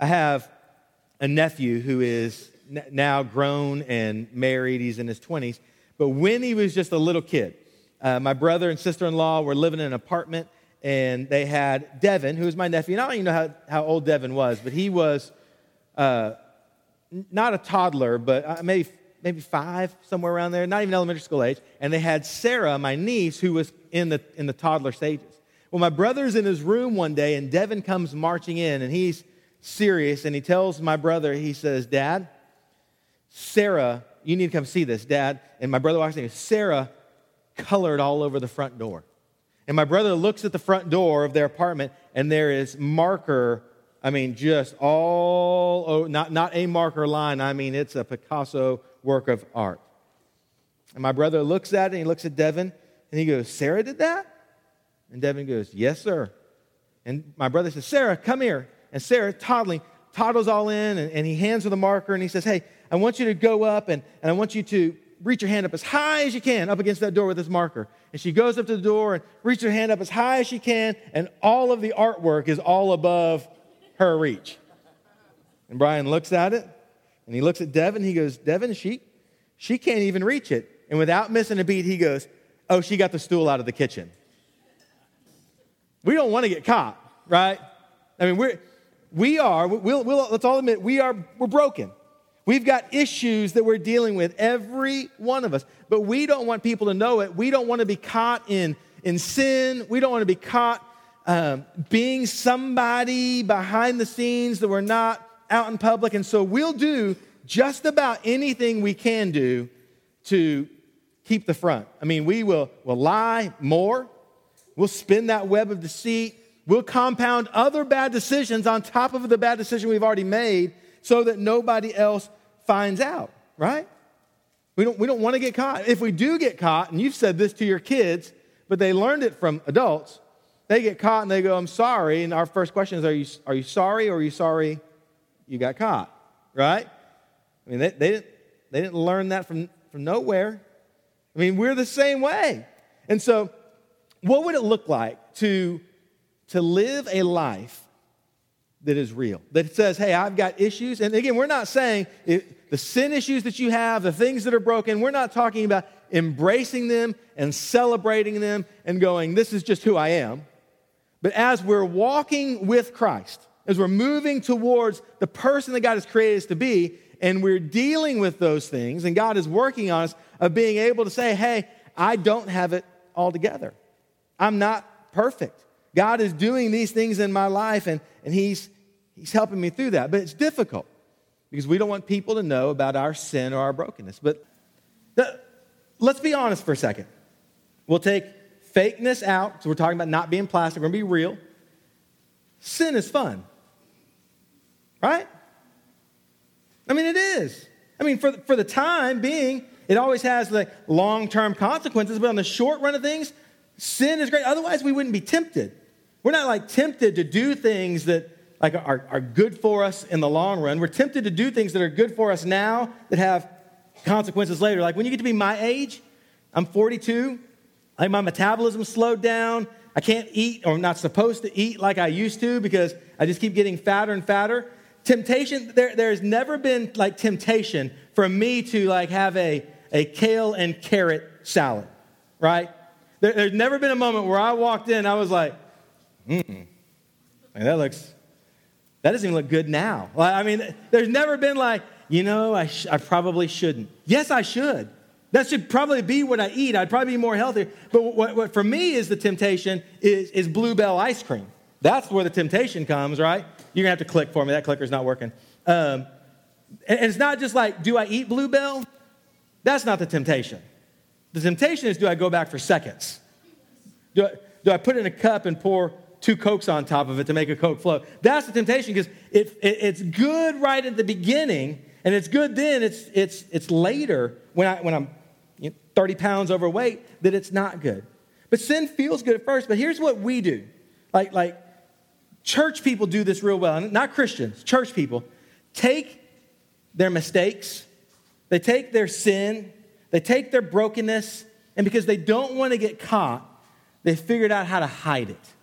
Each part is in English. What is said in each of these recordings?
I have a nephew who is now grown and married. He's in his 20s. But when he was just a little kid, uh, my brother and sister in law were living in an apartment, and they had Devin, who was my nephew. And I don't even know how, how old Devin was, but he was uh, not a toddler, but uh, maybe, maybe five, somewhere around there, not even elementary school age. And they had Sarah, my niece, who was in the, in the toddler stages. Well, my brother's in his room one day, and Devin comes marching in, and he's serious, and he tells my brother, he says, Dad, Sarah, you need to come see this, Dad. And my brother walks in, Sarah colored all over the front door. And my brother looks at the front door of their apartment, and there is marker, I mean, just all, oh, not, not a marker line, I mean, it's a Picasso work of art. And my brother looks at it, and he looks at Devin, and he goes, Sarah did that? And Devin goes, Yes, sir. And my brother says, Sarah, come here. And Sarah, toddling, toddles all in, and, and he hands her the marker, and he says, Hey, I want you to go up, and, and I want you to reach your hand up as high as you can up against that door with this marker. And she goes up to the door and reaches her hand up as high as she can, and all of the artwork is all above her reach. And Brian looks at it, and he looks at Devin. He goes, Devin, she, she can't even reach it. And without missing a beat, he goes, Oh, she got the stool out of the kitchen. We don't want to get caught, right? I mean, we're, we are, we'll, we'll, let's all admit, we are, we're broken. We've got issues that we're dealing with, every one of us. But we don't want people to know it. We don't want to be caught in, in sin. We don't want to be caught um, being somebody behind the scenes that we're not out in public. And so we'll do just about anything we can do to keep the front. I mean, we will will lie more. We'll spin that web of deceit. We'll compound other bad decisions on top of the bad decision we've already made so that nobody else finds out, right? We don't, we don't want to get caught. If we do get caught, and you've said this to your kids, but they learned it from adults, they get caught and they go, I'm sorry. And our first question is, Are you, are you sorry or are you sorry you got caught? Right? I mean, they, they, didn't, they didn't learn that from, from nowhere. I mean, we're the same way. And so, what would it look like to, to live a life that is real. That says, hey, I've got issues. And again, we're not saying it, the sin issues that you have, the things that are broken, we're not talking about embracing them and celebrating them and going, this is just who I am. But as we're walking with Christ, as we're moving towards the person that God has created us to be, and we're dealing with those things, and God is working on us of being able to say, hey, I don't have it all together. I'm not perfect. God is doing these things in my life, and, and he's, he's helping me through that. But it's difficult because we don't want people to know about our sin or our brokenness. But the, let's be honest for a second. We'll take fakeness out. So we're talking about not being plastic, we're going to be real. Sin is fun, right? I mean, it is. I mean, for, for the time being, it always has like long term consequences, but on the short run of things, sin is great. Otherwise, we wouldn't be tempted. We're not like tempted to do things that like are, are good for us in the long run. We're tempted to do things that are good for us now that have consequences later. Like when you get to be my age, I'm 42, like my metabolism slowed down. I can't eat or I'm not supposed to eat like I used to because I just keep getting fatter and fatter. Temptation, there, there's never been like temptation for me to like have a, a kale and carrot salad, right? There, there's never been a moment where I walked in, I was like, Mm-mm. that looks, that doesn't even look good now. I mean, there's never been like, you know, I, sh- I probably shouldn't. Yes, I should. That should probably be what I eat. I'd probably be more healthy. But what, what for me is the temptation is, is Bluebell ice cream. That's where the temptation comes, right? You're going to have to click for me. That clicker's not working. Um, and, it's not just like, do I eat Bluebell? That's not the temptation. The temptation is, do I go back for seconds? Do I, do I put in a cup and pour two Cokes on top of it to make a Coke float. That's the temptation because it, it, it's good right at the beginning, and it's good then. It's, it's, it's later when, I, when I'm you know, 30 pounds overweight that it's not good. But sin feels good at first, but here's what we do. Like, like church people do this real well, not Christians, church people take their mistakes, they take their sin, they take their brokenness, and because they don't want to get caught, they figured out how to hide it.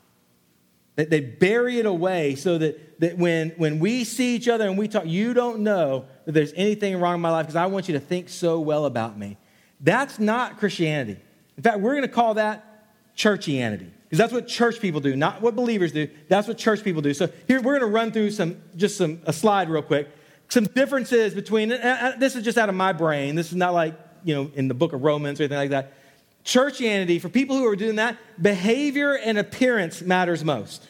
That they bury it away so that, that when, when we see each other and we talk, you don't know that there's anything wrong in my life because I want you to think so well about me. That's not Christianity. In fact, we're going to call that churchianity because that's what church people do, not what believers do. That's what church people do. So here we're going to run through some just some a slide real quick. Some differences between this is just out of my brain. This is not like you know in the book of Romans or anything like that. Churchianity for people who are doing that, behavior and appearance matters most.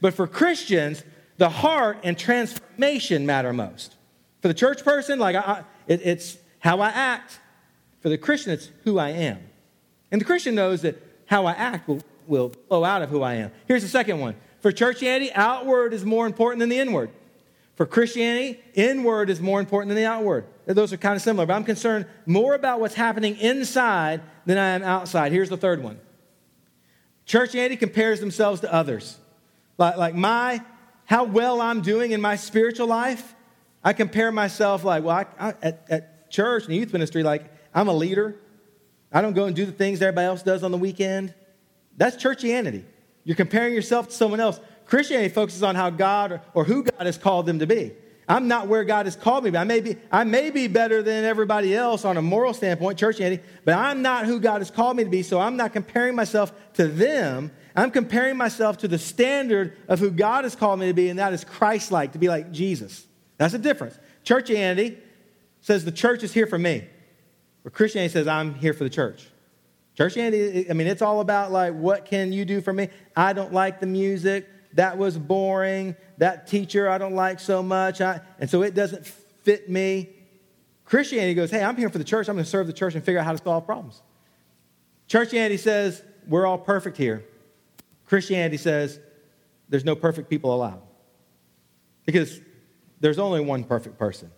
But for Christians, the heart and transformation matter most. For the church person, like I, it, it's how I act. For the Christian, it's who I am. And the Christian knows that how I act will, will flow out of who I am. Here's the second one. For churchianity, outward is more important than the inward. For Christianity, inward is more important than the outward. Those are kind of similar, but I'm concerned more about what's happening inside than I am outside. Here's the third one. Churchianity compares themselves to others. Like, like my, how well I'm doing in my spiritual life, I compare myself like, well, I, I, at, at church and youth ministry, like I'm a leader. I don't go and do the things everybody else does on the weekend. That's churchianity. You're comparing yourself to someone else. Christianity focuses on how God or, who God has called them to be. I'm not where God has called me, but I may be, I may be better than everybody else on a moral standpoint, churchianity, but I'm not who God has called me to be, so I'm not comparing myself to them. I'm comparing myself to the standard of who God has called me to be, and that is Christ like, to be like Jesus. That's the difference. Churchianity says the church is here for me. Where Christianity says, I'm here for the church. Churchianity, I mean, it's all about like, what can you do for me? I don't like the music. That was boring. That teacher I don't like so much. I, and so it doesn't fit me. Christianity goes, hey, I'm here for the church. I'm going to serve the church and figure out how to solve problems. Churchianity says, we're all perfect here. Christianity says, there's no perfect people allowed. Because there's only one perfect person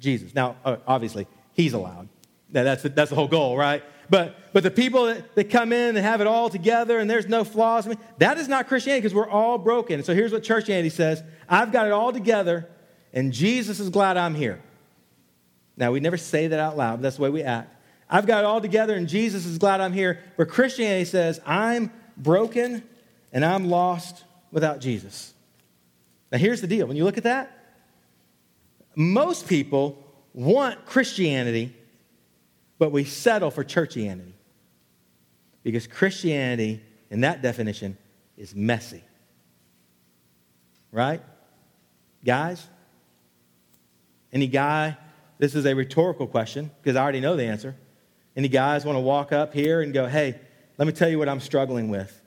Jesus. Now, obviously, he's allowed. Now, that's the, that's the whole goal, right? But, but the people that, that come in and have it all together and there's no flaws, I mean, that is not Christianity because we're all broken. So here's what Christianity says I've got it all together and Jesus is glad I'm here. Now, we never say that out loud, that's the way we act. I've got it all together and Jesus is glad I'm here. But Christianity says, I'm broken and I'm lost without Jesus. Now, here's the deal when you look at that, most people want Christianity but we settle for churchianity. Because Christianity, in that definition, is messy. Right? Guys? Any guy, this is a rhetorical question because I already know the answer. Any guys want to walk up here and go, hey, let me tell you what I'm struggling with?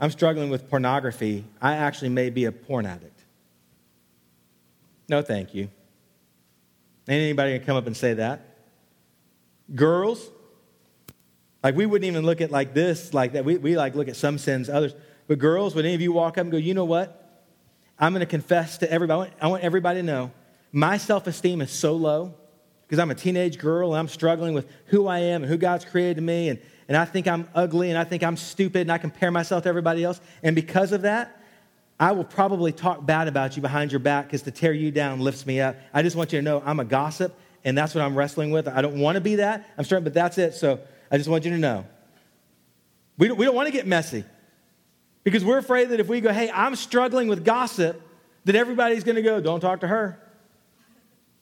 I'm struggling with pornography. I actually may be a porn addict. No, thank you. Ain't anybody gonna come up and say that? Girls, like we wouldn't even look at like this, like that. We, we like look at some sins, others. But girls, would any of you walk up and go, you know what? I'm going to confess to everybody. I want, I want everybody to know my self esteem is so low because I'm a teenage girl and I'm struggling with who I am and who God's created me. And, and I think I'm ugly and I think I'm stupid and I compare myself to everybody else. And because of that, I will probably talk bad about you behind your back because to tear you down lifts me up. I just want you to know I'm a gossip and that's what I'm wrestling with. I don't want to be that. I'm starting, but that's it. So I just want you to know. We don't, we don't want to get messy because we're afraid that if we go, hey, I'm struggling with gossip, that everybody's going to go, don't talk to her.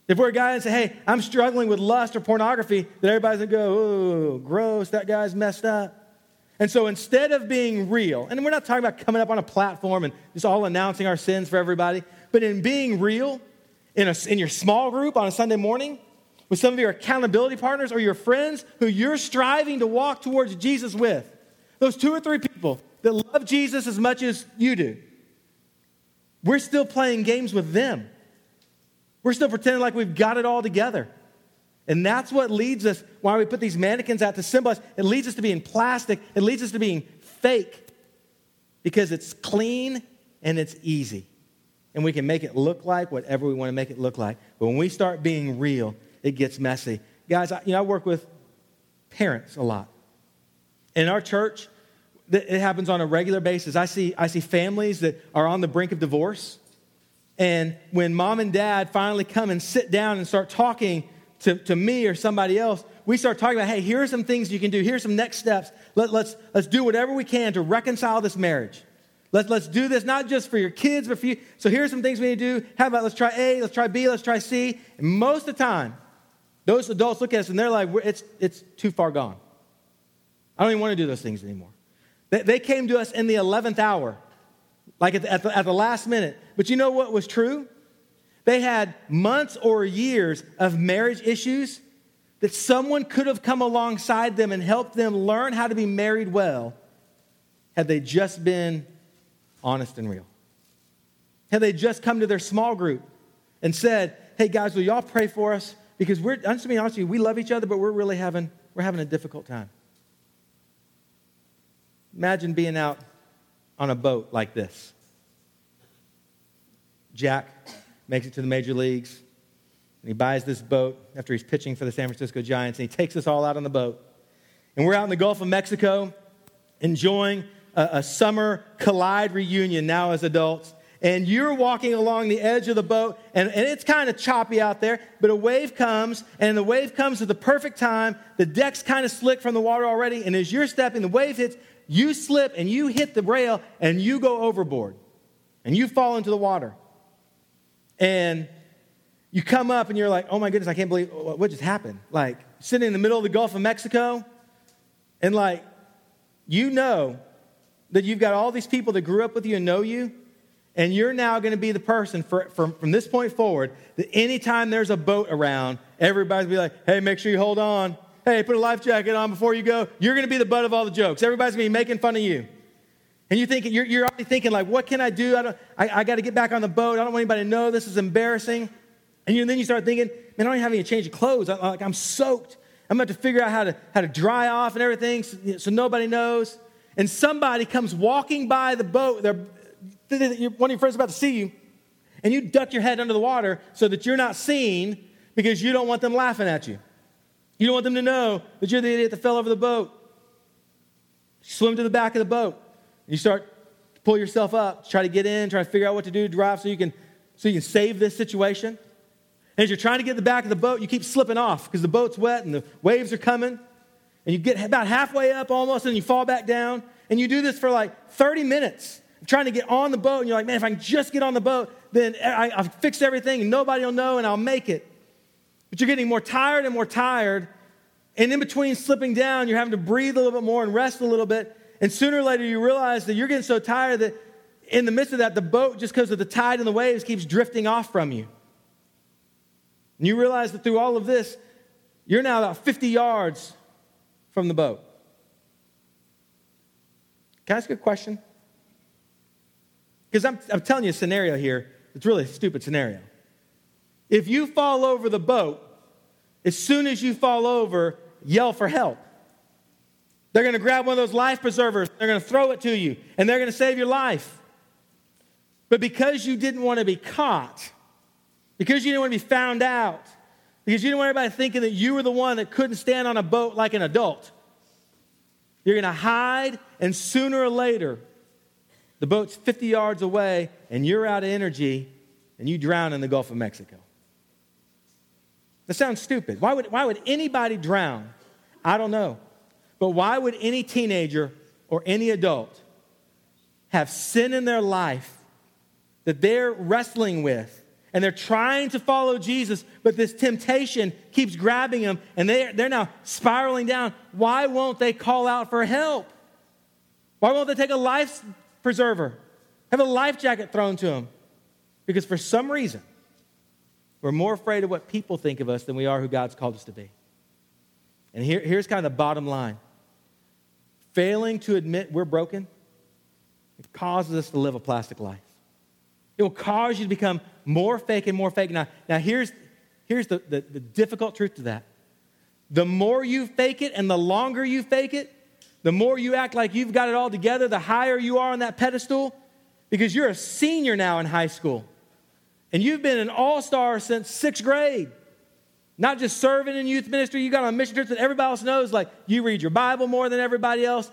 If we're a guy and say, hey, I'm struggling with lust or pornography, that everybody's going to go, oh, gross, that guy's messed up. And so instead of being real, and we're not talking about coming up on a platform and just all announcing our sins for everybody, but in being real in, a, in your small group on a Sunday morning, with some of your accountability partners or your friends who you're striving to walk towards Jesus with. Those two or three people that love Jesus as much as you do. We're still playing games with them. We're still pretending like we've got it all together. And that's what leads us, why we put these mannequins out to symbolize. It leads us to being plastic, it leads us to being fake because it's clean and it's easy. And we can make it look like whatever we want to make it look like. But when we start being real, it gets messy. Guys, I, you know, I work with parents a lot. In our church, it happens on a regular basis. I see, I see families that are on the brink of divorce. And when mom and dad finally come and sit down and start talking to, to me or somebody else, we start talking about, hey, here are some things you can do. Here's some next steps. Let, let's, let's do whatever we can to reconcile this marriage. Let's, let's do this not just for your kids, but for you. So here's some things we need to do. How about let's try A, let's try B, let's try C. And most of the time, those adults look at us and they're like, it's, it's too far gone. I don't even want to do those things anymore. They, they came to us in the 11th hour, like at the, at, the, at the last minute. But you know what was true? They had months or years of marriage issues that someone could have come alongside them and helped them learn how to be married well had they just been honest and real. Had they just come to their small group and said, hey guys, will y'all pray for us? Because we're, I'm just being honest with you, we love each other, but we're really having, we're having a difficult time. Imagine being out on a boat like this. Jack makes it to the major leagues, and he buys this boat after he's pitching for the San Francisco Giants, and he takes us all out on the boat. And we're out in the Gulf of Mexico enjoying a, a summer collide reunion now as adults and you're walking along the edge of the boat, and, and it's kind of choppy out there, but a wave comes, and the wave comes at the perfect time. The deck's kind of slick from the water already, and as you're stepping, the wave hits, you slip and you hit the rail, and you go overboard, and you fall into the water. And you come up, and you're like, oh my goodness, I can't believe what just happened. Like, sitting in the middle of the Gulf of Mexico, and like, you know that you've got all these people that grew up with you and know you, and you're now going to be the person for, from, from this point forward that anytime there's a boat around, everybody's be like, hey, make sure you hold on. Hey, put a life jacket on before you go. You're going to be the butt of all the jokes. Everybody's going to be making fun of you. And you think, you're, you're already thinking, like, what can I do? I, don't, I, I got to get back on the boat. I don't want anybody to know this is embarrassing. And you, then you start thinking, man, I don't even have any change of clothes. I, like, I'm soaked. I'm about to figure out how to, how to dry off and everything so, so nobody knows and somebody comes walking by the boat, they're, one of your friends about to see you, and you duck your head under the water so that you're not seen because you don't want them laughing at you. You don't want them to know that you're the idiot that fell over the boat. You swim to the back of the boat. You start to pull yourself up, try to get in, try to figure out what to do drive so you can, so you can save this situation. And as you're trying to get to the back of the boat, you keep slipping off because the boat's wet and the waves are coming and you get about halfway up almost, and you fall back down. And you do this for like 30 minutes, trying to get on the boat. And you're like, man, if I can just get on the boat, then I, I've fixed everything, and nobody will know, and I'll make it. But you're getting more tired and more tired. And in between slipping down, you're having to breathe a little bit more and rest a little bit. And sooner or later, you realize that you're getting so tired that in the midst of that, the boat, just because of the tide and the waves, keeps drifting off from you. And you realize that through all of this, you're now about 50 yards from the boat. Can I ask you a question? Because I'm, I'm telling you a scenario here. It's really a stupid scenario. If you fall over the boat, as soon as you fall over, yell for help. They're going to grab one of those life preservers, they're going to throw it to you, and they're going to save your life. But because you didn't want to be caught, because you didn't want to be found out, because you didn't want everybody thinking that you were the one that couldn't stand on a boat like an adult. You're going to hide, and sooner or later, the boat's 50 yards away, and you're out of energy, and you drown in the Gulf of Mexico. That sounds stupid. Why would, why would anybody drown? I don't know. But why would any teenager or any adult have sin in their life that they're wrestling with and they're trying to follow Jesus, but this temptation keeps grabbing them and they're, they're now spiraling down. Why won't they call out for help? Why won't they take a life preserver, have a life jacket thrown to them? Because for some reason, we're more afraid of what people think of us than we are who God's called us to be. And here, here's kind of the bottom line failing to admit we're broken, it causes us to live a plastic life. It will cause you to become more fake and more fake. Now, now here's, here's the, the, the difficult truth to that. The more you fake it and the longer you fake it, the more you act like you've got it all together, the higher you are on that pedestal, because you're a senior now in high school. And you've been an all star since sixth grade. Not just serving in youth ministry, you got on mission trips that everybody else knows, like you read your Bible more than everybody else.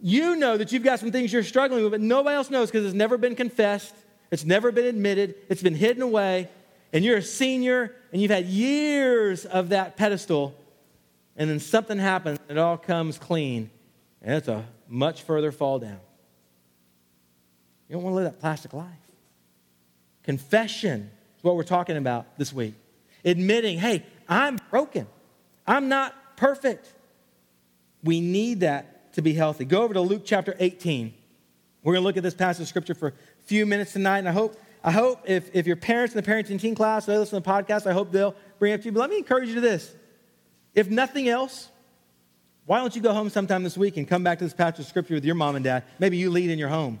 You know that you've got some things you're struggling with, but nobody else knows because it's never been confessed. It's never been admitted, it's been hidden away, and you're a senior and you've had years of that pedestal, and then something happens and it all comes clean, and it's a much further fall down. You don't want to live that plastic life. Confession is what we're talking about this week. Admitting, hey, I'm broken. I'm not perfect. We need that to be healthy. Go over to Luke chapter 18. We're going to look at this passage of scripture for a few minutes tonight, and I hope, I hope if, if your parents in the parenting team class, they listen to the podcast, I hope they'll bring it up to you. But let me encourage you to this. If nothing else, why don't you go home sometime this week and come back to this passage of scripture with your mom and dad? Maybe you lead in your home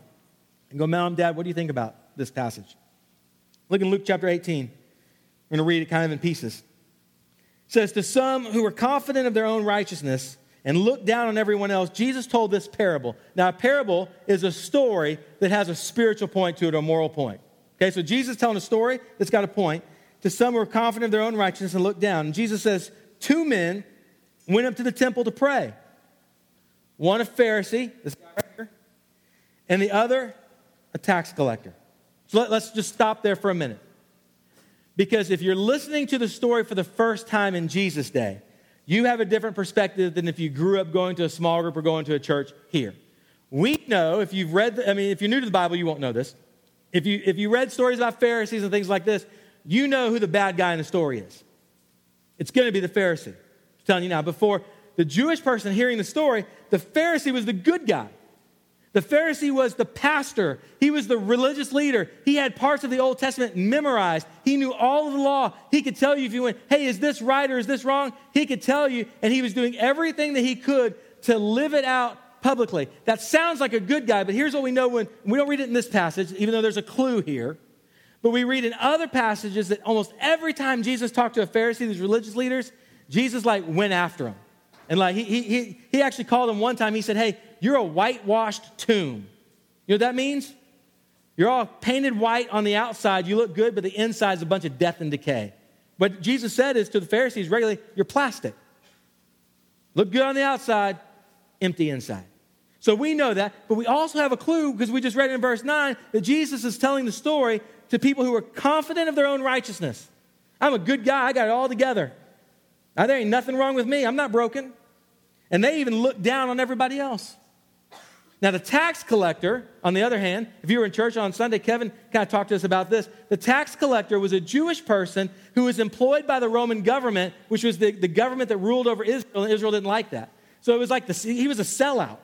and go, Mom, Dad, what do you think about this passage? Look in Luke chapter 18. I'm going to read it kind of in pieces. It says, To some who were confident of their own righteousness and looked down on everyone else, Jesus told this parable. Now, a parable is a story that has a spiritual point to it or a moral point. Okay, so Jesus telling a story that's got a point. To some who were confident of their own righteousness and looked down. And Jesus says, Two men went up to the temple to pray. One a Pharisee, this guy right here, and the other a tax collector. So let, us just stop there for a minute. Because if you're listening to the story for the first time in Jesus' day, you have a different perspective than if you grew up going to a small group or going to a church here. We know, if you've read, I mean, if you're new to the Bible, you won't know this. If you, if you read stories about Pharisees and things like this, you know who the bad guy in the story is. It's going to be the Pharisee. Telling you now, before the Jewish person hearing the story, the Pharisee was the good guy. The Pharisee was the pastor. He was the religious leader. He had parts of the Old Testament memorized. He knew all of the law. He could tell you if you went, hey, is this right or is this wrong? He could tell you, and he was doing everything that he could to live it out publicly. That sounds like a good guy, but here's what we know when we don't read it in this passage, even though there's a clue here. But we read in other passages that almost every time Jesus talked to a Pharisee, these religious leaders, Jesus like went after him. And like he, he, he actually called him one time, he said, Hey, you're a whitewashed tomb. You know what that means? You're all painted white on the outside, you look good, but the inside is a bunch of death and decay. What Jesus said is to the Pharisees regularly, You're plastic. Look good on the outside, empty inside. So we know that, but we also have a clue because we just read in verse 9 that Jesus is telling the story to people who are confident of their own righteousness. I'm a good guy, I got it all together. Now, there ain't nothing wrong with me. I'm not broken. And they even look down on everybody else. Now, the tax collector, on the other hand, if you were in church on Sunday, Kevin kind of talked to us about this. The tax collector was a Jewish person who was employed by the Roman government, which was the, the government that ruled over Israel, and Israel didn't like that. So it was like the, he was a sellout.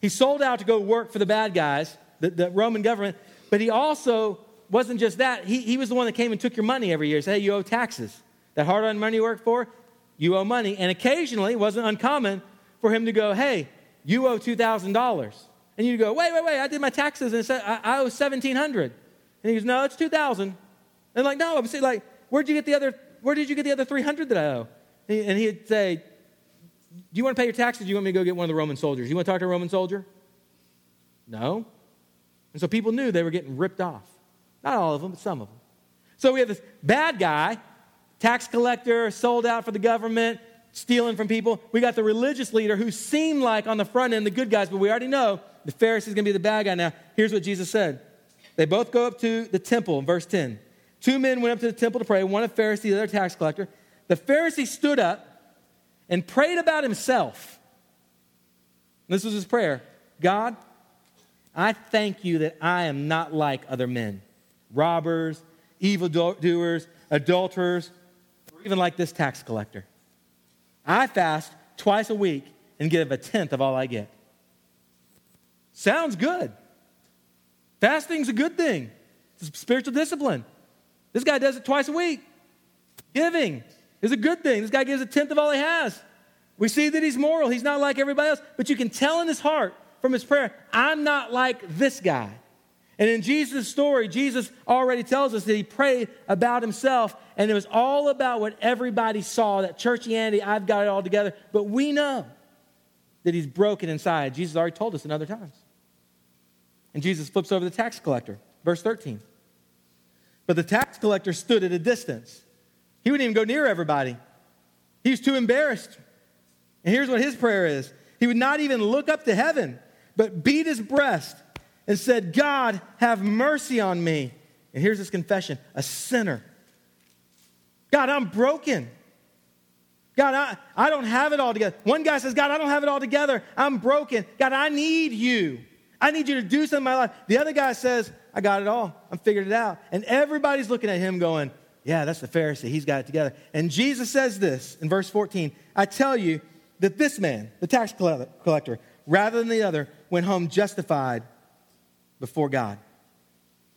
He sold out to go work for the bad guys, the, the Roman government, but he also wasn't just that. He, he was the one that came and took your money every year. Said, hey, you owe taxes. That hard earned money you worked for, you owe money. And occasionally, it wasn't uncommon for him to go, hey, you owe $2,000. And you go, wait, wait, wait, I did my taxes and said I, owe 1700 And he goes, no, it's 2000 And like, no, I'm saying, like, where'd you get the other, where did you get the other 300 that I owe? And he'd say, do you want to pay your taxes? do you want me to go get one of the Roman soldiers? You want to talk to a Roman soldier? No. And so people knew they were getting ripped off. Not all of them, but some of them. So we have this bad guy, tax collector, sold out for the government, stealing from people. We got the religious leader who seemed like on the front end the good guys, but we already know the Pharisee's gonna be the bad guy now. Here's what Jesus said. They both go up to the temple in verse 10. Two men went up to the temple to pray, one a Pharisee, the other a tax collector. The Pharisee stood up and prayed about himself. This was his prayer God, I thank you that I am not like other men robbers, evildoers, adulterers, even like this tax collector. I fast twice a week and give a tenth of all I get. Sounds good. Fasting's a good thing. It's a spiritual discipline. This guy does it twice a week. Giving is a good thing. This guy gives a tenth of all he has. We see that he's moral. He's not like everybody else. But you can tell in his heart from his prayer, I'm not like this guy. And in Jesus' story, Jesus already tells us that he prayed about himself, and it was all about what everybody saw that churchianity, I've got it all together. But we know that he's broken inside. Jesus already told us in other times. And Jesus flips over the tax collector, verse 13. But the tax collector stood at a distance. He wouldn't even go near everybody, he was too embarrassed. And here's what his prayer is he would not even look up to heaven, but beat his breast and said, God, have mercy on me. And here's his confession a sinner. God, I'm broken. God, I, I don't have it all together. One guy says, God, I don't have it all together. I'm broken. God, I need you. I need you to do something in my life. The other guy says, I got it all. I'm figured it out. And everybody's looking at him going, Yeah, that's the Pharisee. He's got it together. And Jesus says this in verse 14 I tell you that this man, the tax collector, rather than the other, went home justified before God.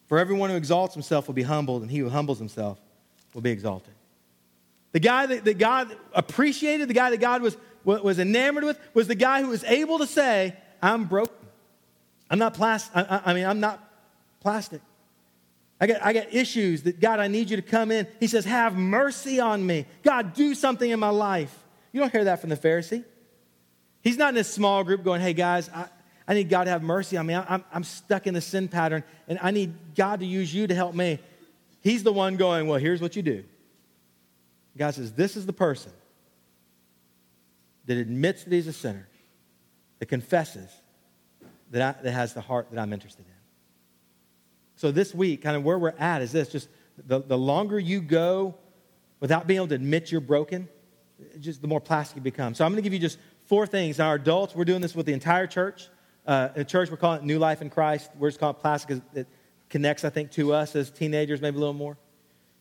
For everyone who exalts himself will be humbled, and he who humbles himself will be exalted. The guy that, that God appreciated, the guy that God was, was enamored with, was the guy who was able to say, I'm broken. I'm not plastic. I, I mean, I'm not plastic. I got, I got issues that, God, I need you to come in. He says, Have mercy on me. God, do something in my life. You don't hear that from the Pharisee. He's not in a small group going, Hey, guys, I, I need God to have mercy on me. I'm, I'm stuck in the sin pattern, and I need God to use you to help me. He's the one going, Well, here's what you do. God says, This is the person that admits that he's a sinner, that confesses, that, I, that has the heart that I'm interested in. So this week, kind of where we're at is this just the, the longer you go without being able to admit you're broken, just the more plastic you become. So I'm going to give you just four things. Our adults, we're doing this with the entire church. Uh, in church, we're calling it New Life in Christ. We're just calling it plastic because it connects, I think, to us as teenagers, maybe a little more.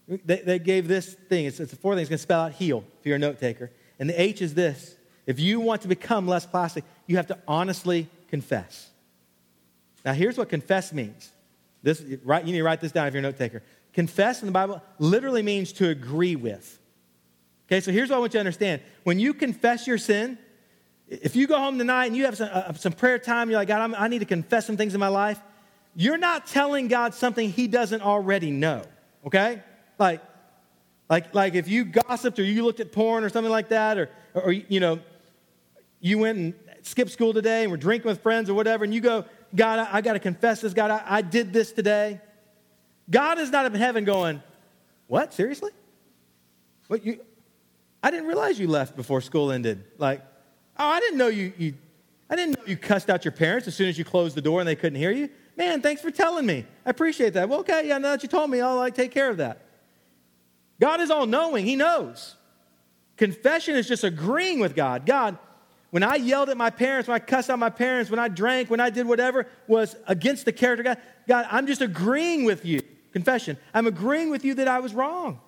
They, they gave this thing. It's, it's a four thing. It's going to spell out heal if you're a note taker. And the H is this. If you want to become less plastic, you have to honestly confess. Now, here's what confess means. This, right, you need to write this down if you're a note taker. Confess in the Bible literally means to agree with. Okay, so here's what I want you to understand. When you confess your sin, if you go home tonight and you have some, uh, some prayer time, you're like, God, I'm, I need to confess some things in my life, you're not telling God something he doesn't already know, okay? Like, like, like if you gossiped or you looked at porn or something like that, or, or you know, you went and skipped school today and were drinking with friends or whatever, and you go, God, I, I got to confess this. God, I, I did this today. God is not in heaven going, What? Seriously? What you I didn't realize you left before school ended. Like, oh, I didn't know you, you I didn't know you cussed out your parents as soon as you closed the door and they couldn't hear you. Man, thanks for telling me. I appreciate that. Well, okay, yeah, now that you told me, I'll like take care of that. God is all knowing, He knows. Confession is just agreeing with God. God, when I yelled at my parents, when I cussed out my parents, when I drank, when I did whatever was against the character God, God, I'm just agreeing with you. Confession. I'm agreeing with you that I was wrong.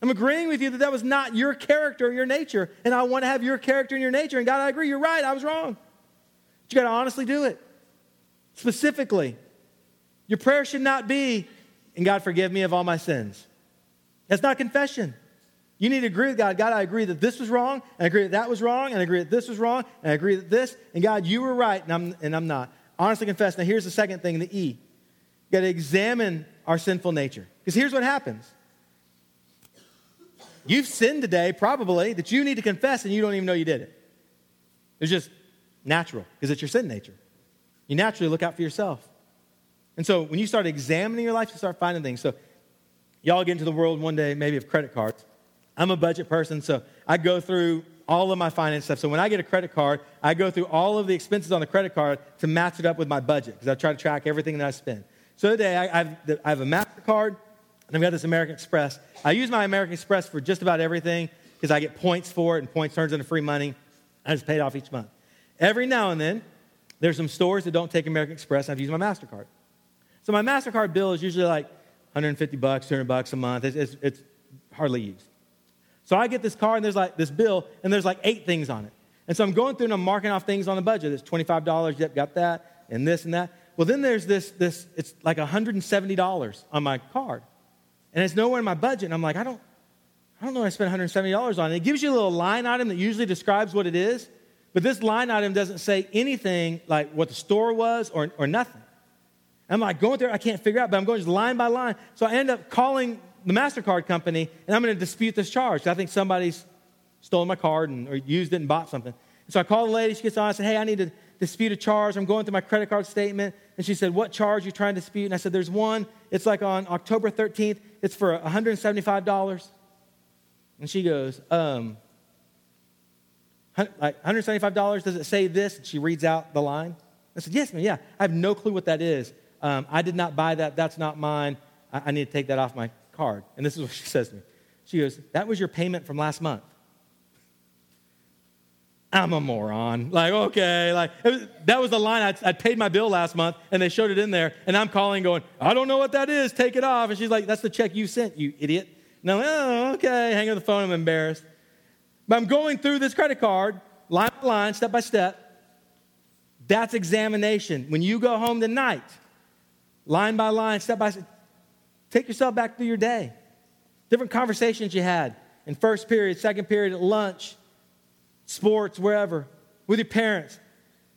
I'm agreeing with you that that was not your character or your nature, and I want to have your character and your nature. And God, I agree, you're right, I was wrong. But you got to honestly do it. Specifically, your prayer should not be, and God, forgive me of all my sins. That's not confession. You need to agree with God. God, I agree that this was wrong, and I agree that that was wrong, and I agree that this was wrong, and I agree that this, and God, you were right, and I'm, and I'm not. Honestly confess. Now, here's the second thing the E. You got to examine our sinful nature. Because here's what happens you've sinned today, probably, that you need to confess, and you don't even know you did it. It's just natural, because it's your sin nature. You naturally look out for yourself. And so when you start examining your life, you start finding things. So, y'all get into the world one day, maybe of credit cards. I'm a budget person, so I go through all of my finance stuff. So when I get a credit card, I go through all of the expenses on the credit card to match it up with my budget because I try to track everything that I spend. So today I have, a MasterCard and I've got this American Express. I use my American Express for just about everything because I get points for it and points turns into free money. I just pay it off each month. Every now and then, there's some stores that don't take American Express. I've used my MasterCard. So my MasterCard bill is usually like 150 bucks, 200 bucks a month. It's, it's, it's hardly used. So I get this car and there's like this bill and there's like eight things on it. And so I'm going through and I'm marking off things on the budget. It's $25, yep, got that, and this and that. Well, then there's this, this it's like $170 on my card. And it's nowhere in my budget. And I'm like, I don't, I don't know what I spent $170 on. it It gives you a little line item that usually describes what it is, but this line item doesn't say anything like what the store was or, or nothing. I'm like going there, I can't figure out, but I'm going just line by line. So I end up calling the MasterCard company and I'm going to dispute this charge. I think somebody's stolen my card and, or used it and bought something. And so I call the lady, she gets on, I said, Hey, I need to dispute a charge. I'm going through my credit card statement. And she said, What charge are you trying to dispute? And I said, There's one. It's like on October 13th, it's for $175. And she goes, um, like $175, does it say this? And she reads out the line. I said, Yes, ma'am, yeah. I have no clue what that is. Um, I did not buy that. That's not mine. I, I need to take that off my card. And this is what she says to me. She goes, That was your payment from last month. I'm a moron. Like, okay, like was, that was the line. I'd, I'd, paid my bill last month and they showed it in there. And I'm calling, going, I don't know what that is. Take it off. And she's like, That's the check you sent, you idiot. And I'm like, Oh, okay. Hang up the phone. I'm embarrassed. But I'm going through this credit card, line by line, step by step. That's examination. When you go home tonight, line by line, step by step, take yourself back through your day. Different conversations you had in first period, second period, at lunch sports, wherever, with your parents,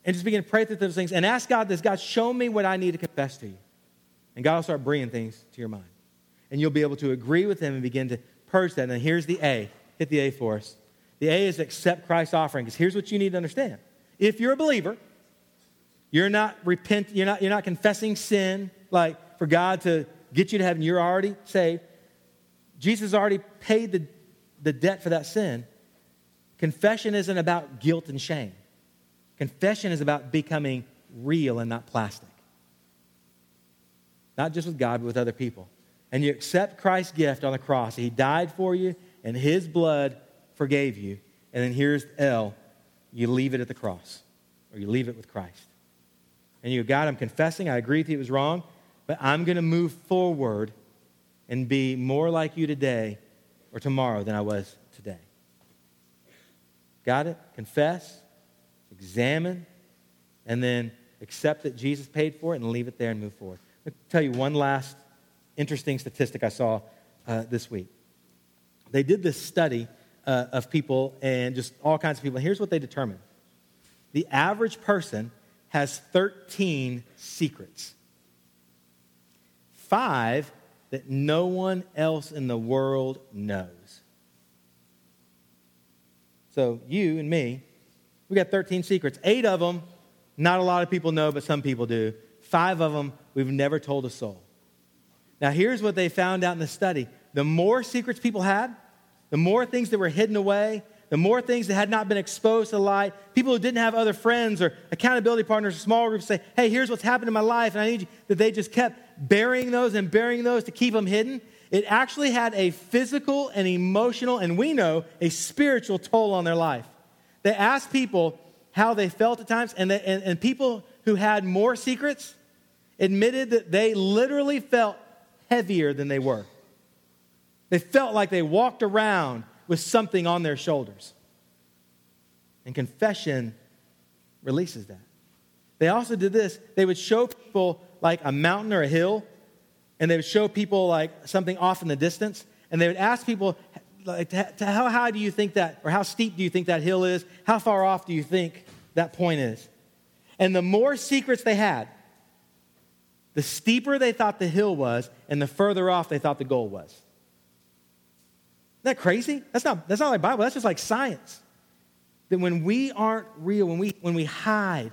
and just begin to pray through those things and ask God this God, show me what I need to confess to you. And God will start bringing things to your mind. And you'll be able to agree with Him and begin to purge that. And here's the A. Hit the A for us. The A is accept Christ's offering. Because here's what you need to understand. If you're a believer, you're not repent, you're not, you're not confessing sin, like for God to get you to heaven, you're already saved. Jesus already paid the, the debt for that sin. Confession isn't about guilt and shame. Confession is about becoming real and not plastic. Not just with God, but with other people. And you accept Christ's gift on the cross. He died for you, and His blood forgave you. And then here's L you leave it at the cross, or you leave it with Christ. And you go, God, I'm confessing. I agree with you it was wrong, but I'm going to move forward and be more like you today or tomorrow than I was. Got it? Confess, examine, and then accept that Jesus paid for it and leave it there and move forward. Let me tell you one last interesting statistic I saw uh, this week. They did this study uh, of people and just all kinds of people. And here's what they determined the average person has 13 secrets, five that no one else in the world knows. So you and me, we got 13 secrets. Eight of them, not a lot of people know, but some people do. Five of them, we've never told a soul. Now, here's what they found out in the study the more secrets people had, the more things that were hidden away, the more things that had not been exposed to light, people who didn't have other friends or accountability partners or small groups say, hey, here's what's happened in my life, and I need you, that they just kept burying those and burying those to keep them hidden it actually had a physical and emotional, and we know a spiritual toll on their life. They asked people how they felt at times, and, they, and, and people who had more secrets admitted that they literally felt heavier than they were. They felt like they walked around with something on their shoulders. And confession releases that. They also did this. They would show people like a mountain or a hill and they would show people like something off in the distance, and they would ask people, like, how high do you think that, or how steep do you think that hill is? How far off do you think that point is? And the more secrets they had, the steeper they thought the hill was, and the further off they thought the goal was. Isn't that crazy? That's not, that's not like Bible, that's just like science. That when we aren't real, when we, when we hide,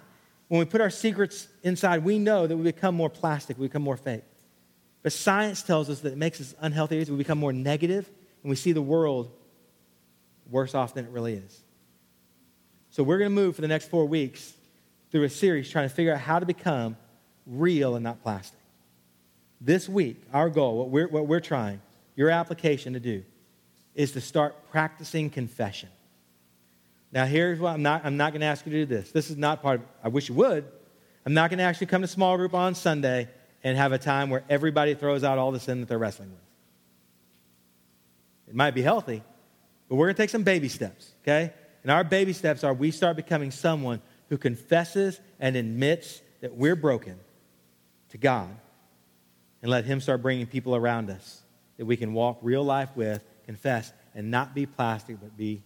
when we put our secrets inside, we know that we become more plastic, we become more fake. But science tells us that it makes us unhealthy. We become more negative, and we see the world worse off than it really is. So we're going to move for the next four weeks through a series trying to figure out how to become real and not plastic. This week, our goal, what we're, what we're trying, your application to do, is to start practicing confession. Now, here's what I'm not, I'm not going to ask you to do this. This is not part of, I wish you would. I'm not going to actually come to small group on Sunday and have a time where everybody throws out all the sin that they're wrestling with. It might be healthy, but we're going to take some baby steps, okay? And our baby steps are we start becoming someone who confesses and admits that we're broken to God and let Him start bringing people around us that we can walk real life with, confess, and not be plastic, but be.